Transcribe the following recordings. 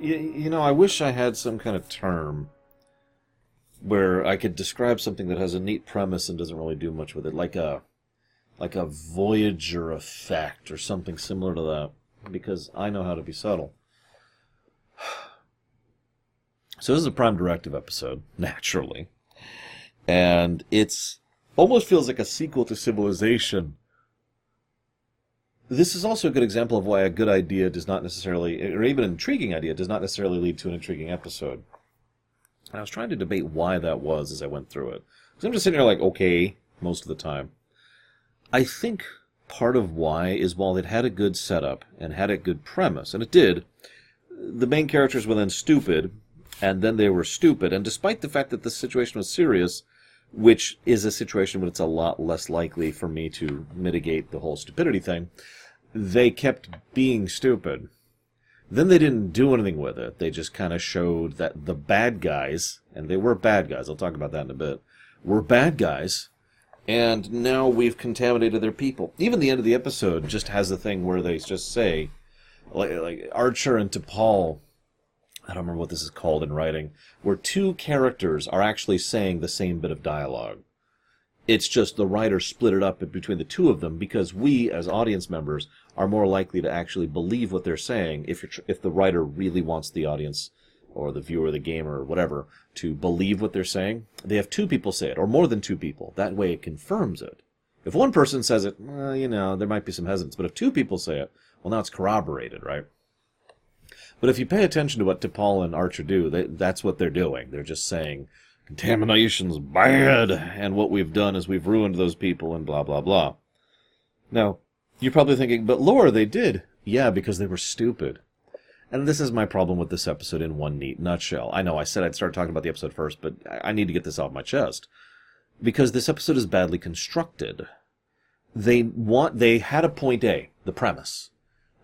you, you know, I wish I had some kind of term where I could describe something that has a neat premise and doesn't really do much with it, like a like a Voyager effect or something similar to that, because I know how to be subtle. So this is a Prime Directive episode, naturally, and it's almost feels like a sequel to Civilization. This is also a good example of why a good idea does not necessarily, or even an intriguing idea, does not necessarily lead to an intriguing episode. And I was trying to debate why that was as I went through it. Because I'm just sitting here like, okay, most of the time. I think part of why is while it had a good setup and had a good premise, and it did, the main characters were then stupid, and then they were stupid. And despite the fact that the situation was serious, which is a situation when it's a lot less likely for me to mitigate the whole stupidity thing, they kept being stupid. Then they didn't do anything with it. They just kind of showed that the bad guys, and they were bad guys, I'll talk about that in a bit, were bad guys, and now we've contaminated their people. Even the end of the episode just has a thing where they just say, like, like Archer and T'Pol I don't remember what this is called in writing, where two characters are actually saying the same bit of dialogue. It's just the writer split it up between the two of them because we, as audience members, are more likely to actually believe what they're saying if you're, if the writer really wants the audience or the viewer, the gamer, or whatever, to believe what they're saying. They have two people say it, or more than two people. That way it confirms it. If one person says it, well, you know, there might be some hesitance. But if two people say it, well, now it's corroborated, right? But if you pay attention to what T'Pol and Archer do, they, that's what they're doing. They're just saying, contamination's bad, and what we've done is we've ruined those people, and blah, blah, blah. Now, you're probably thinking, but Lore, they did. Yeah, because they were stupid. And this is my problem with this episode in one neat nutshell. I know I said I'd start talking about the episode first, but I need to get this off my chest. Because this episode is badly constructed. They want, they had a point A, the premise,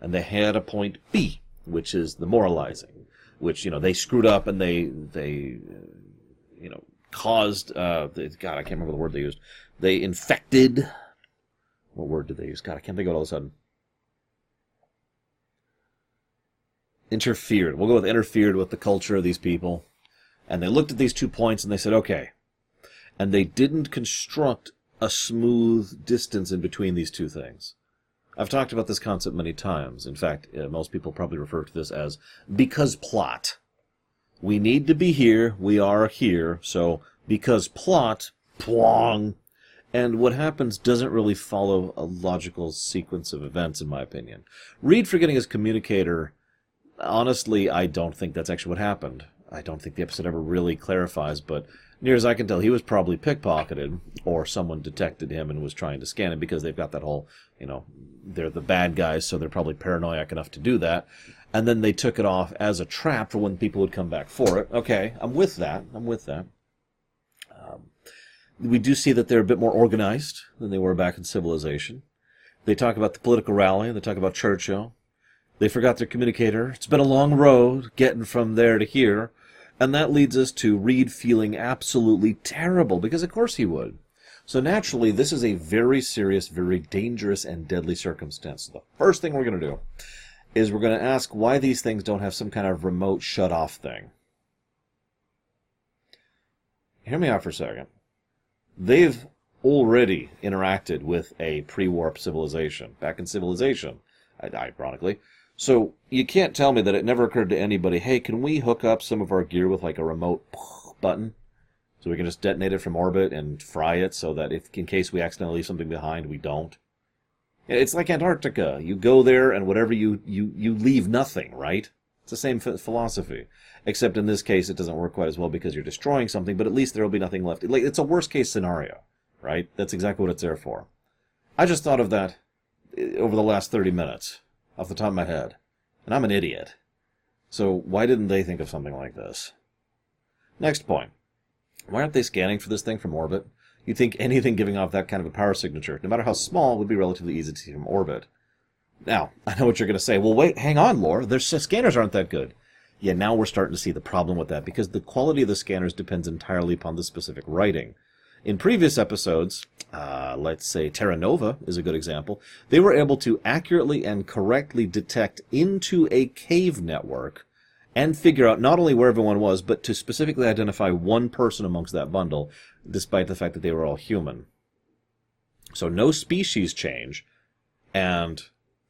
and they had a point B, which is the moralizing, which you know they screwed up and they they you know caused uh, God I can't remember the word they used. They infected. What word did they use? God, I can't think of it all of a sudden. Interfered. We'll go with interfered with the culture of these people. And they looked at these two points and they said, okay. And they didn't construct a smooth distance in between these two things. I've talked about this concept many times. In fact, uh, most people probably refer to this as because plot. We need to be here, we are here, so because plot, plong. And what happens doesn't really follow a logical sequence of events, in my opinion. Reed forgetting his communicator, honestly, I don't think that's actually what happened. I don't think the episode ever really clarifies, but near as I can tell, he was probably pickpocketed, or someone detected him and was trying to scan him because they've got that whole, you know, they're the bad guys, so they're probably paranoid enough to do that. And then they took it off as a trap for when people would come back for it. Okay, I'm with that. I'm with that. Um, we do see that they're a bit more organized than they were back in Civilization. They talk about the political rally. They talk about Churchill. They forgot their communicator. It's been a long road getting from there to here. And that leads us to Reed feeling absolutely terrible, because of course he would. So naturally, this is a very serious, very dangerous, and deadly circumstance. So the first thing we're going to do is we're going to ask why these things don't have some kind of remote shut-off thing. Hear me out for a second. They've already interacted with a pre-warp civilization. Back in Civilization, ironically, so you can't tell me that it never occurred to anybody, hey, can we hook up some of our gear with like a remote button? So we can just detonate it from orbit and fry it so that if in case we accidentally leave something behind, we don't. It's like Antarctica. You go there and whatever you, you, you leave nothing, right? It's the same philosophy. Except in this case, it doesn't work quite as well because you're destroying something, but at least there will be nothing left. Like, it's a worst case scenario, right? That's exactly what it's there for. I just thought of that eh, over the last 30 minutes off the top of my head. And I'm an idiot. So why didn't they think of something like this? Next point. Why aren't they scanning for this thing from orbit? You'd think anything giving off that kind of a power signature, no matter how small, would be relatively easy to see from orbit. Now, I know what you're going to say. Well, wait, hang on, Lore. Their scanners aren't that good. Yeah, now we're starting to see the problem with that because the quality of the scanners depends entirely upon the specific writing. In previous episodes, uh, let's say Terra Nova is a good example, they were able to accurately and correctly detect into a cave network and figure out not only where everyone was, but to specifically identify one person amongst that bundle, despite the fact that they were all human. So no species change, and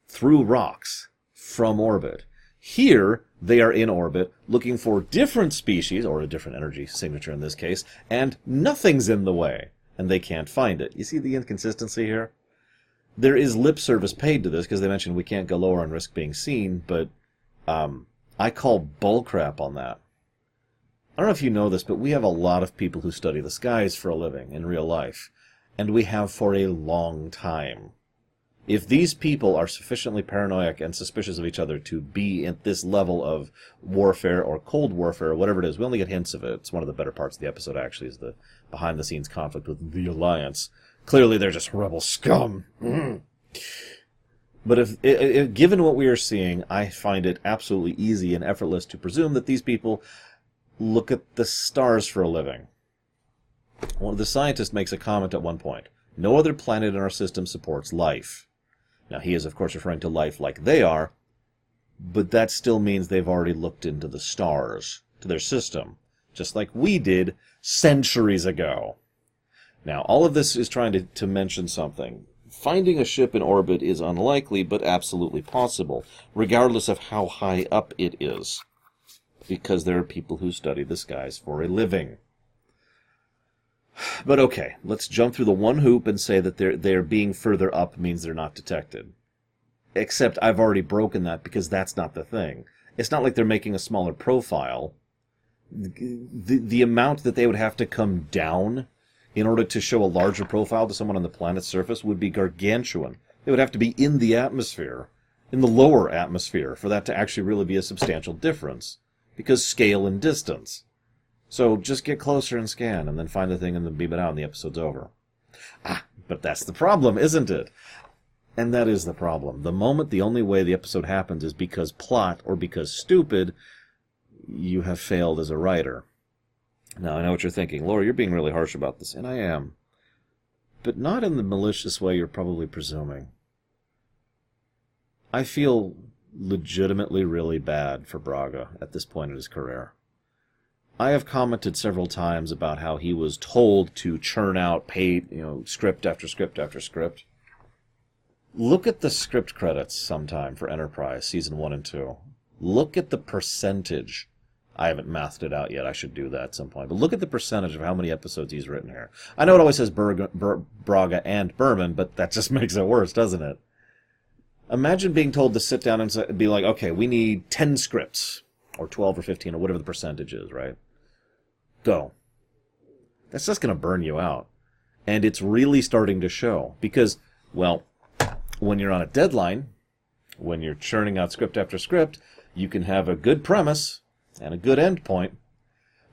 through rocks from orbit. Here, they are in orbit looking for different species, or a different energy signature in this case, and nothing's in the way, and they can't find it. You see the inconsistency here? There is lip service paid to this because they mentioned we can't go lower and risk being seen, but um, I call bullcrap on that. I don't know if you know this, but we have a lot of people who study the skies for a living in real life, and we have for a long time. If these people are sufficiently paranoid and suspicious of each other to be at this level of warfare or cold warfare or whatever it is, we only get hints of it. It's one of the better parts of the episode, actually, is the behind the scenes conflict with the Alliance. Clearly, they're just rebel scum. Mm. But if, if, given what we are seeing, I find it absolutely easy and effortless to presume that these people look at the stars for a living. One of the scientists makes a comment at one point. No other planet in our system supports life. Now, he is, of course, referring to life like they are, but that still means they've already looked into the stars, to their system, just like we did centuries ago. Now, all of this is trying to, to mention something. Finding a ship in orbit is unlikely, but absolutely possible, regardless of how high up it is, because there are people who study the skies for a living. But okay, let's jump through the one hoop and say that they're, they're being further up means they're not detected. Except I've already broken that because that's not the thing. It's not like they're making a smaller profile. The, the amount that they would have to come down in order to show a larger profile to someone on the planet's surface would be gargantuan. They would have to be in the atmosphere, in the lower atmosphere, for that to actually really be a substantial difference. Because scale and distance. So just get closer and scan, and then find the thing and then beam it out, and the episode's over. Ah, but that's the problem, isn't it? And that is the problem. The moment the only way the episode happens is because plot or because stupid, you have failed as a writer. Now, I know what you're thinking. Lore, you're being really harsh about this, and I am. But not in the malicious way you're probably presuming. I feel legitimately really bad for Braga at this point in his career. I have commented several times about how he was told to churn out paid, you know, script after script after script. Look at the script credits sometime for Enterprise season 1 and 2. Look at the percentage. I haven't mathed it out yet. I should do that at some point. But look at the percentage of how many episodes he's written here. I know it always says Berg, Ber, Braga and Berman, but that just makes it worse, doesn't it? Imagine being told to sit down and be like, okay, we need 10 scripts, or 12 or 15, or whatever the percentage is, right? Go. That's just going to burn you out. And it's really starting to show because, well, when you're on a deadline, when you're churning out script after script, you can have a good premise and a good end point.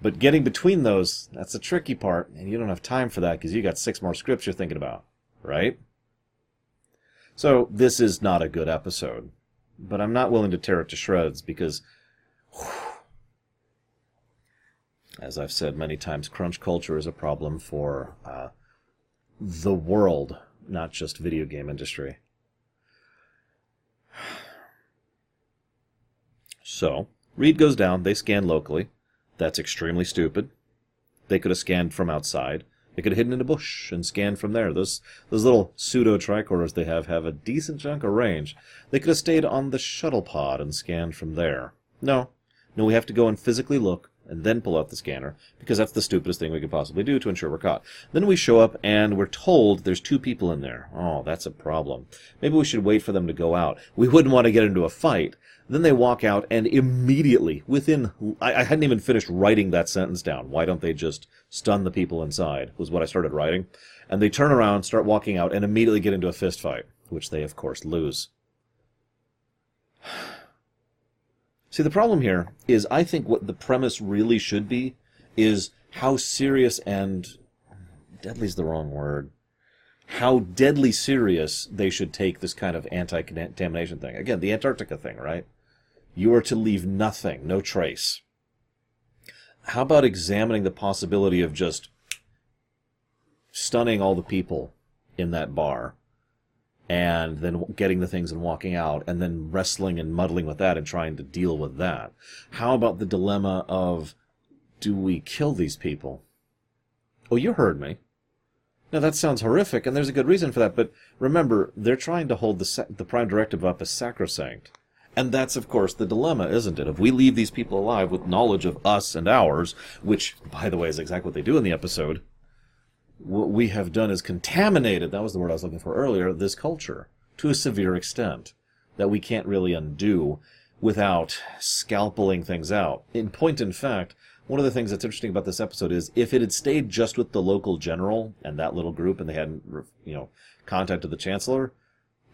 But getting between those, that's the tricky part, and you don't have time for that because you got six more scripts you're thinking about, right? So this is not a good episode, but I'm not willing to tear it to shreds because whew, as I've said many times, crunch culture is a problem for uh, the world, not just video game industry. So, Reed goes down, they scan locally. That's extremely stupid. They could have scanned from outside. They could have hidden in a bush and scanned from there. Those those little pseudo tricorders they have have a decent chunk of range. They could have stayed on the shuttle pod and scanned from there. No. No, we have to go and physically look and then pull out the scanner because that's the stupidest thing we could possibly do to ensure we're caught. Then we show up and we're told there's two people in there. Oh, that's a problem. Maybe we should wait for them to go out. We wouldn't want to get into a fight. Then they walk out and immediately, within, I, I hadn't even finished writing that sentence down. Why don't they just stun the people inside? Was what I started writing. And they turn around, start walking out, and immediately get into a fist fight, which they of course lose. See, the problem here is I think what the premise really should be is how serious and deadly is the wrong word. How deadly serious they should take this kind of anti-contamination thing. Again, the Antarctica thing, right? You are to leave nothing, no trace. How about examining the possibility of just stunning all the people in that bar and then getting the things and walking out, and then wrestling and muddling with that and trying to deal with that? How about the dilemma of do we kill these people? Oh, you heard me. Now that sounds horrific, and there's a good reason for that. But remember, they're trying to hold the the prime directive up as sacrosanct, and that's of course the dilemma, isn't it? If we leave these people alive with knowledge of us and ours, which, by the way, is exactly what they do in the episode, what we have done is contaminated. That was the word I was looking for earlier. This culture to a severe extent that we can't really undo without scalpeling things out. In point in fact, one of the things that's interesting about this episode is if it had stayed just with the local general and that little group and they hadn't, you know, contacted the chancellor,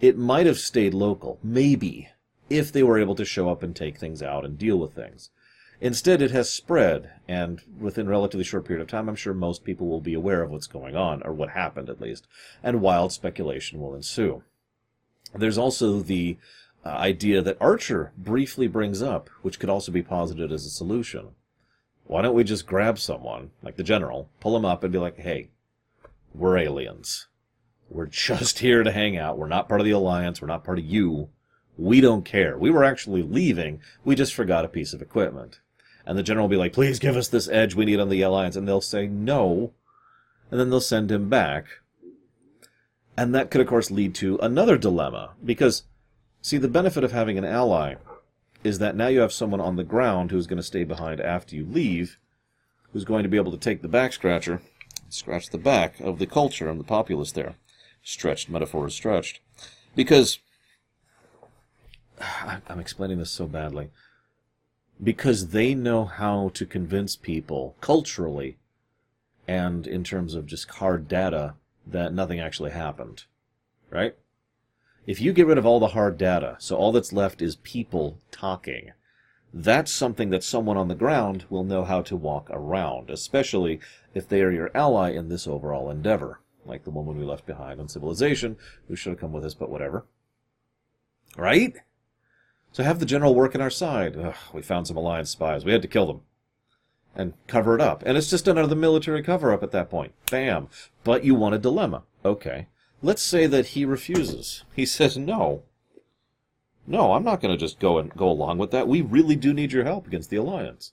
it might have stayed local. Maybe. If they were able to show up and take things out and deal with things. Instead, it has spread, and within a relatively short period of time, I'm sure most people will be aware of what's going on, or what happened at least, and wild speculation will ensue. There's also the uh, idea that Archer briefly brings up, which could also be posited as a solution. Why don't we just grab someone, like the general, pull him up and be like, hey, we're aliens. We're just here to hang out. We're not part of the Alliance. We're not part of you. We don't care. We were actually leaving. We just forgot a piece of equipment. And the general will be like, please give us this edge we need on the Alliance. And they'll say no. And then they'll send him back. And that could, of course, lead to another dilemma. Because, see, the benefit of having an ally is that now you have someone on the ground who's going to stay behind after you leave, who's going to be able to take the back scratcher, scratch the back of the culture and the populace there. Stretched, metaphor is stretched. Because, I'm explaining this so badly, because they know how to convince people culturally and in terms of just hard data that nothing actually happened. Right? If you get rid of all the hard data, so all that's left is people talking, that's something that someone on the ground will know how to walk around, especially if they are your ally in this overall endeavor, like the woman we left behind on Civilization, who should have come with us, but whatever. Right? So have the general work on our side. Ugh, we found some Alliance spies. We had to kill them. And cover it up. And it's just another the military cover up at that point. Bam. But you want a dilemma. Okay. Let's say that he refuses. He says no. No, I'm not going to just go and go along with that. We really do need your help against the alliance.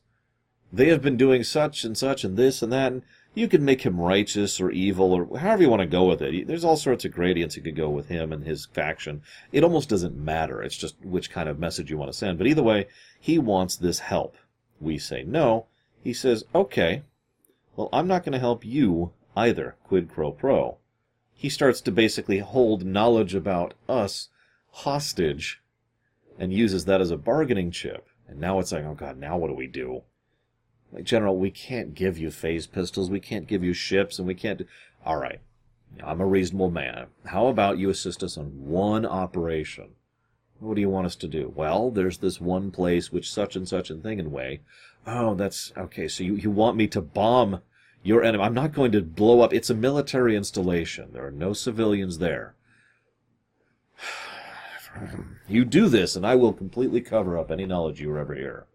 They have been doing such and such and this and that. And you can make him righteous or evil or however you want to go with it. There's all sorts of gradients you could go with him and his faction. It almost doesn't matter. It's just which kind of message you want to send. But either way, he wants this help. We say no. He says, okay. Well, I'm not going to help you either. Quid pro quo he starts to basically hold knowledge about us hostage and uses that as a bargaining chip. And now it's like, oh god, now what do we do? Like, General, we can't give you phase pistols, we can't give you ships, and we can't. Do... All right, I'm a reasonable man. How about you assist us on one operation? What do you want us to do? Well, there's this one place which such and such and thing and way. Oh, that's okay. So you, you want me to bomb your enemy. I'm not going to blow up. It's a military installation. There are no civilians there. You do this, and I will completely cover up any knowledge you were ever here.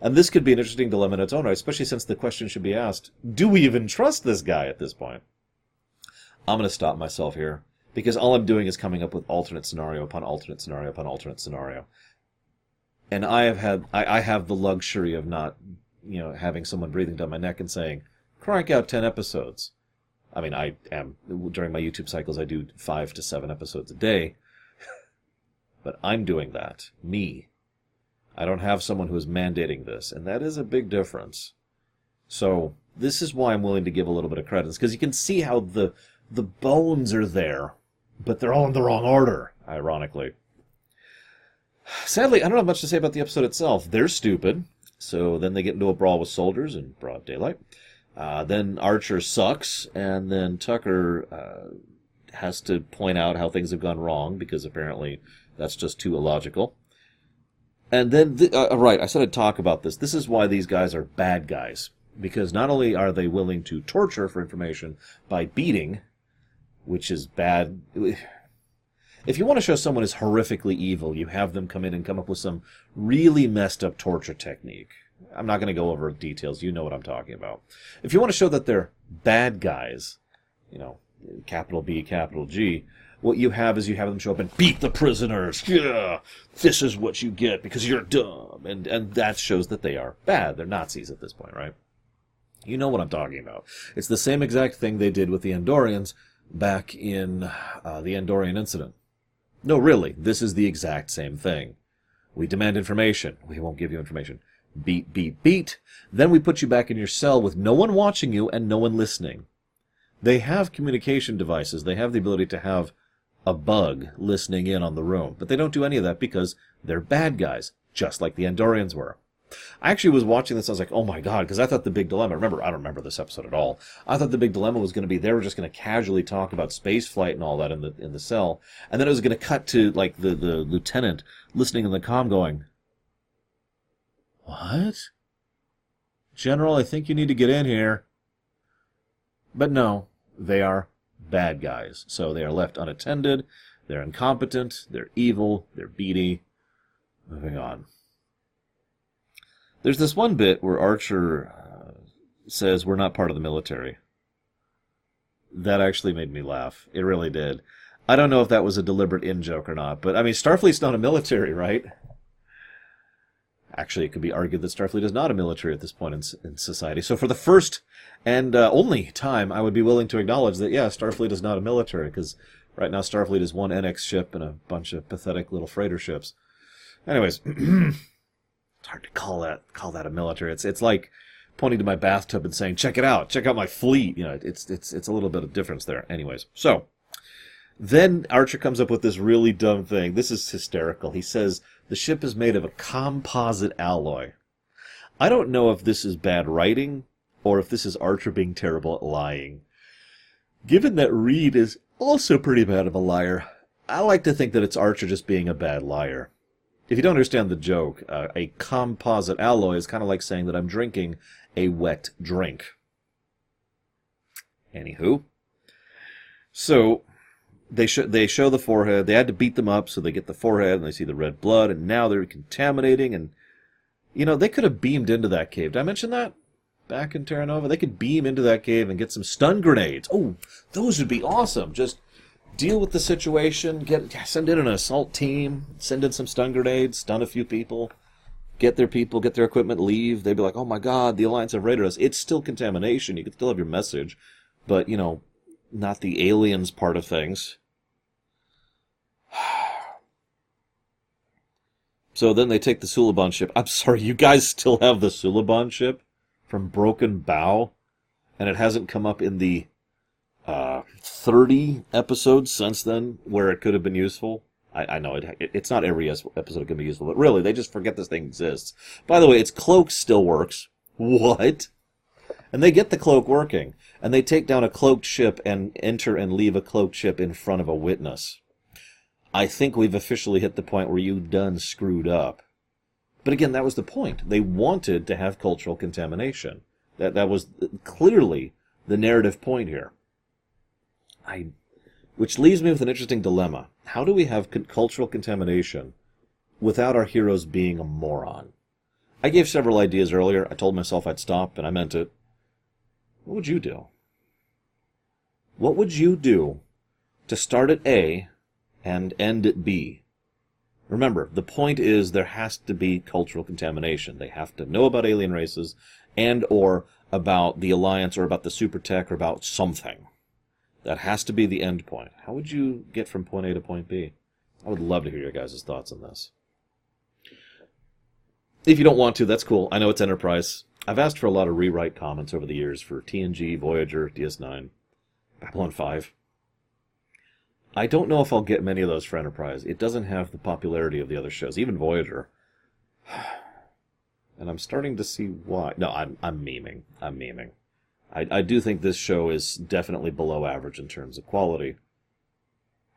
And this could be an interesting dilemma in its own right, especially since the question should be asked do we even trust this guy at this point? I'm going to stop myself here because all I'm doing is coming up with alternate scenario upon alternate scenario upon alternate scenario. And I have had I, I have the luxury of not you know having someone breathing down my neck and saying, crank out 10 episodes. I mean, I am, during my YouTube cycles, I do five to seven episodes a day. but I'm doing that. Me. I don't have someone who is mandating this, and that is a big difference. So, this is why I'm willing to give a little bit of credence because you can see how the, the bones are there, but they're all in the wrong order, ironically. Sadly, I don't have much to say about the episode itself. They're stupid, so then they get into a brawl with soldiers in broad daylight. Uh, then Archer sucks, and then Tucker uh, has to point out how things have gone wrong because apparently that's just too illogical. And then, th- uh, right, I said I'd talk about this. This is why these guys are bad guys. Because not only are they willing to torture for information by beating, which is bad. If you want to show someone is horrifically evil, you have them come in and come up with some really messed up torture technique. I'm not going to go over details. You know what I'm talking about. If you want to show that they're bad guys, you know, capital B, capital G, what you have is you have them show up and beat the prisoners. Yeah, this is what you get because you're dumb, and and that shows that they are bad. They're Nazis at this point, right? You know what I'm talking about. It's the same exact thing they did with the Andorians back in uh, the Andorian incident. No, really, this is the exact same thing. We demand information. We won't give you information. Beat, beat, beat. Then we put you back in your cell with no one watching you and no one listening. They have communication devices. They have the ability to have a bug listening in on the room, but they don't do any of that because they're bad guys, just like the Andorians were. I actually was watching this. I was like, "Oh my god!" Because I thought the big dilemma. Remember, I don't remember this episode at all. I thought the big dilemma was going to be they were just going to casually talk about space flight and all that in the in the cell, and then it was going to cut to like the the lieutenant listening in the com, going, "What, General? I think you need to get in here." But no, they are bad guys. So they are left unattended. They're incompetent. They're evil. They're beady. Moving on. There's this one bit where Archer uh, says we're not part of the military. That actually made me laugh. It really did. I don't know if that was a deliberate in joke or not, but I mean, Starfleet's not a military, right? Actually, it could be argued that Starfleet is not a military at this point in, in society. So, for the first and uh, only time, I would be willing to acknowledge that, yeah, Starfleet is not a military, because right now Starfleet is one NX ship and a bunch of pathetic little freighter ships. Anyways, it's hard to call that call that a military. It's it's like pointing to my bathtub and saying, "Check it out, check out my fleet." You know, it's it's it's a little bit of difference there. Anyways, so then Archer comes up with this really dumb thing. This is hysterical. He says the ship is made of a composite alloy. I don't know if this is bad writing or if this is Archer being terrible at lying. Given that Reed is also pretty bad of a liar, I like to think that it's Archer just being a bad liar if you don't understand the joke, uh, a composite alloy is kind of like saying that I'm drinking a wet drink. Anywho, so they show they show the forehead. They had to beat them up so they get the forehead and they see the red blood, and now they're contaminating. And you know they could have beamed into that cave. Did I mention that back in Terra Nova? They could beam into that cave and get some stun grenades. Oh, those would be awesome. Just deal with the situation. Get send in an assault team. Send in some stun grenades. Stun a few people. Get their people. Get their equipment. Leave. They'd be like, "Oh my God, the Alliance have raided us." It's still contamination. You can still have your message, but you know, not the aliens part of things. So then they take the Suliban ship. I'm sorry, you guys still have the Suliban ship from Broken Bow, and it hasn't come up in the uh, 30 episodes since then where it could have been useful. I, I know it, it, it's not every episode can be useful, but really, they just forget this thing exists. By the way, its cloak still works. What? And they get the cloak working, and they take down a cloaked ship and enter and leave a cloaked ship in front of a witness. I think we've officially hit the point where you done screwed up. But again, that was the point. They wanted to have cultural contamination. That that was clearly the narrative point here. I, which leaves me with an interesting dilemma. How do we have cultural contamination without our heroes being a moron? I gave several ideas earlier. I told myself I'd stop, and I meant it. What would you do? What would you do to start at A and end at B? Remember, the point is there has to be cultural contamination. They have to know about alien races and or about the alliance or about the super tech or about something. That has to be the end point. How would you get from point A to point B? I would love to hear your guys' thoughts on this. If you don't want to, that's cool. I know it's Enterprise. I've asked for a lot of rewrite comments over the years for TNG, Voyager, DS9, Babylon 5. I don't know if I'll get many of those for Enterprise. It doesn't have the popularity of the other shows, even Voyager. And I'm starting to see why. No, I'm I'm memeing. I'm memeing. I, I do think this show is definitely below average in terms of quality.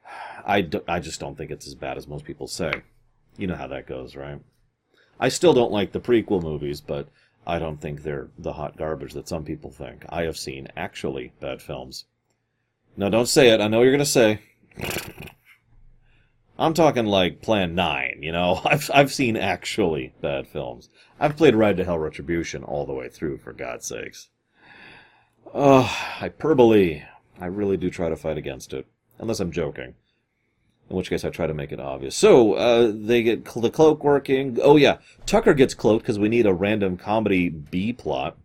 I, do, I just don't think it's as bad as most people say. You know how that goes, right? I still don't like the prequel movies, but I don't think they're the hot garbage that some people think. I have seen actually bad films. Now, don't say it. I know you're going to say. I'm talking like Plan 9, you know? I've, I've seen actually bad films. I've played Ride to Hell Retribution all the way through, for God's sakes. Oh, hyperbole. I really do try to fight against it. Unless I'm joking. In which case, I try to make it obvious. So uh, they get cl- the cloak working. Oh yeah, Tucker gets cloaked because we need a random comedy B plot.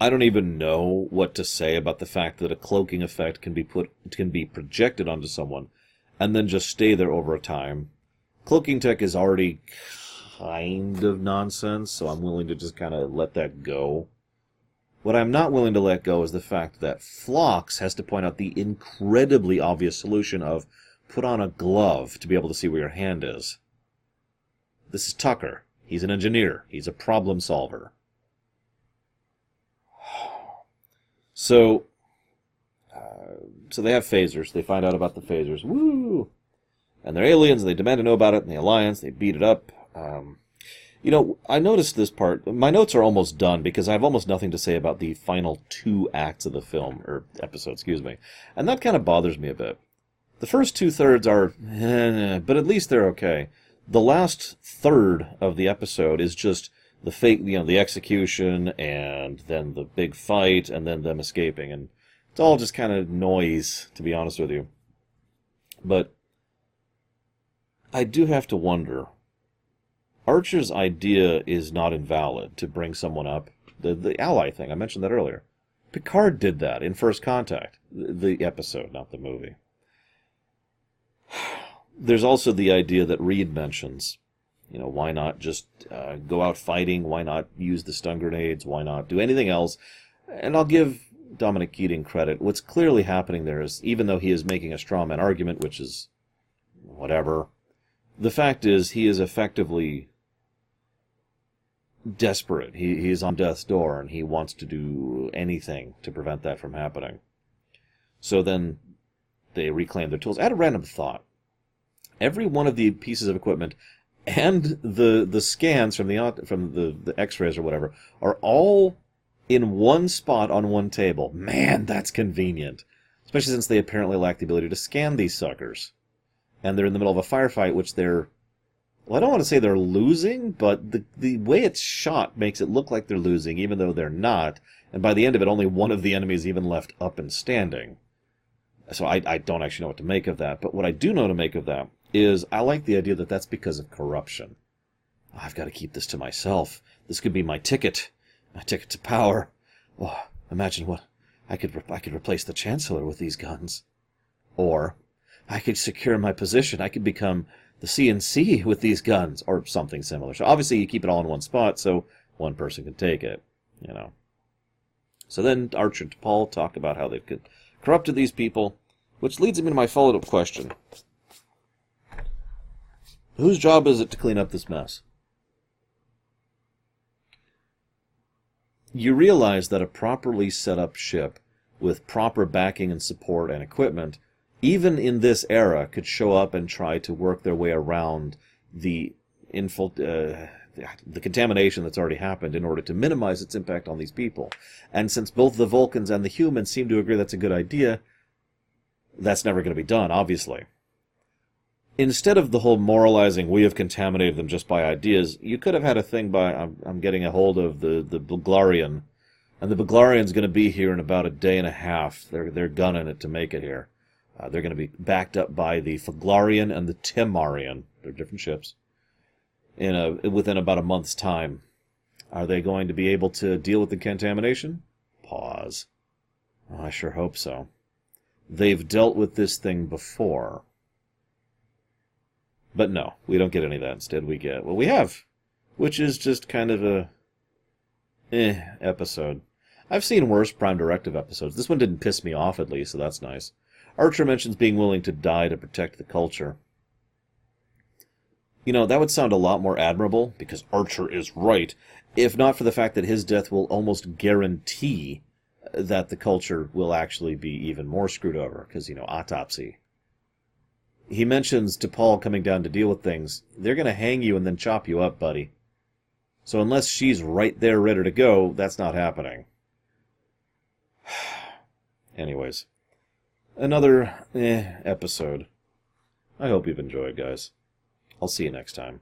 I don't even know what to say about the fact that a cloaking effect can be put can be projected onto someone and then just stay there over a time. Cloaking tech is already kind of nonsense, so I'm willing to just kind of let that go. What I'm not willing to let go is the fact that Phlox has to point out the incredibly obvious solution of put on a glove to be able to see where your hand is. This is Tucker. He's an engineer. He's a problem solver. So, uh, so they have phasers. They find out about the phasers. Woo! And they're aliens, they demand to know about it. And the Alliance, they beat it up. Um, you know, I noticed this part. My notes are almost done because I have almost nothing to say about the final two acts of the film or episode, excuse me, and that kind of bothers me a bit. The first two thirds are, eh, but at least they're okay. The last third of the episode is just the fake, you know, the execution and then the big fight and then them escaping. And it's all just kind of noise, to be honest with you. But I do have to wonder. Archer's idea is not invalid to bring someone up. The, the ally thing, I mentioned that earlier. Picard did that in First Contact, the episode, not the movie. There's also the idea that Reed mentions you know, why not just uh, go out fighting? Why not use the stun grenades? Why not do anything else? And I'll give Dominic Keating credit. What's clearly happening there is, even though he is making a strawman argument, which is whatever, the fact is he is effectively desperate. He, he is on death's door and he wants to do anything to prevent that from happening. So then they reclaim their tools. Had a random thought. Every one of the pieces of equipment and the the scans from the from the, the X-rays or whatever are all in one spot on one table. Man, that's convenient, especially since they apparently lack the ability to scan these suckers, and they're in the middle of a firefight, which they're well, I don't want to say they're losing, but the the way it's shot makes it look like they're losing, even though they're not. And by the end of it, only one of the enemies even left up and standing. So I, I don't actually know what to make of that. But what I do know to make of that is I like the idea that that's because of corruption. I've got to keep this to myself. This could be my ticket, my ticket to power. Oh, imagine what I could re- I could replace the chancellor with these guns, or I could secure my position. I could become the CNC with these guns, or something similar. So obviously you keep it all in one spot, so one person can take it. You know. So then Archer and T'Pol talk about how they've corrupted these people, which leads me to my follow-up question. Whose job is it to clean up this mess? You realize that a properly set up ship with proper backing and support and equipment, even in this era, could show up and try to work their way around the infil- uh, the contamination that's already happened in order to minimize its impact on these people. And since both the Vulcans and the humans seem to agree that's a good idea, that's never going to be done, obviously instead of the whole moralizing, we have contaminated them just by ideas, you could have had a thing by, I'm, I'm getting a hold of the, the Buglarian, and the Buglarian's going to be here in about a day and a half. They're, they're gunning it to make it here. Uh, they're going to be backed up by the Faglarian and the Timarian. They're different ships. In a, within about a month's time. Are they going to be able to deal with the contamination? Pause. I sure hope so. They've dealt with this thing before. But no, we don't get any of that. Instead, we get what we have, which is just kind of a eh episode. I've seen worse Prime Directive episodes. This one didn't piss me off, at least, so that's nice. Archer mentions being willing to die to protect the culture. You know, that would sound a lot more admirable, because Archer is right, if not for the fact that his death will almost guarantee uh, that the culture will actually be even more screwed over, because, you know, autopsy he mentions to T'Pol coming down to deal with things. They're going to hang you and then chop you up, buddy. So unless she's right there ready to go, that's not happening. Anyways, another eh, episode. I hope you've enjoyed, guys. I'll see you next time.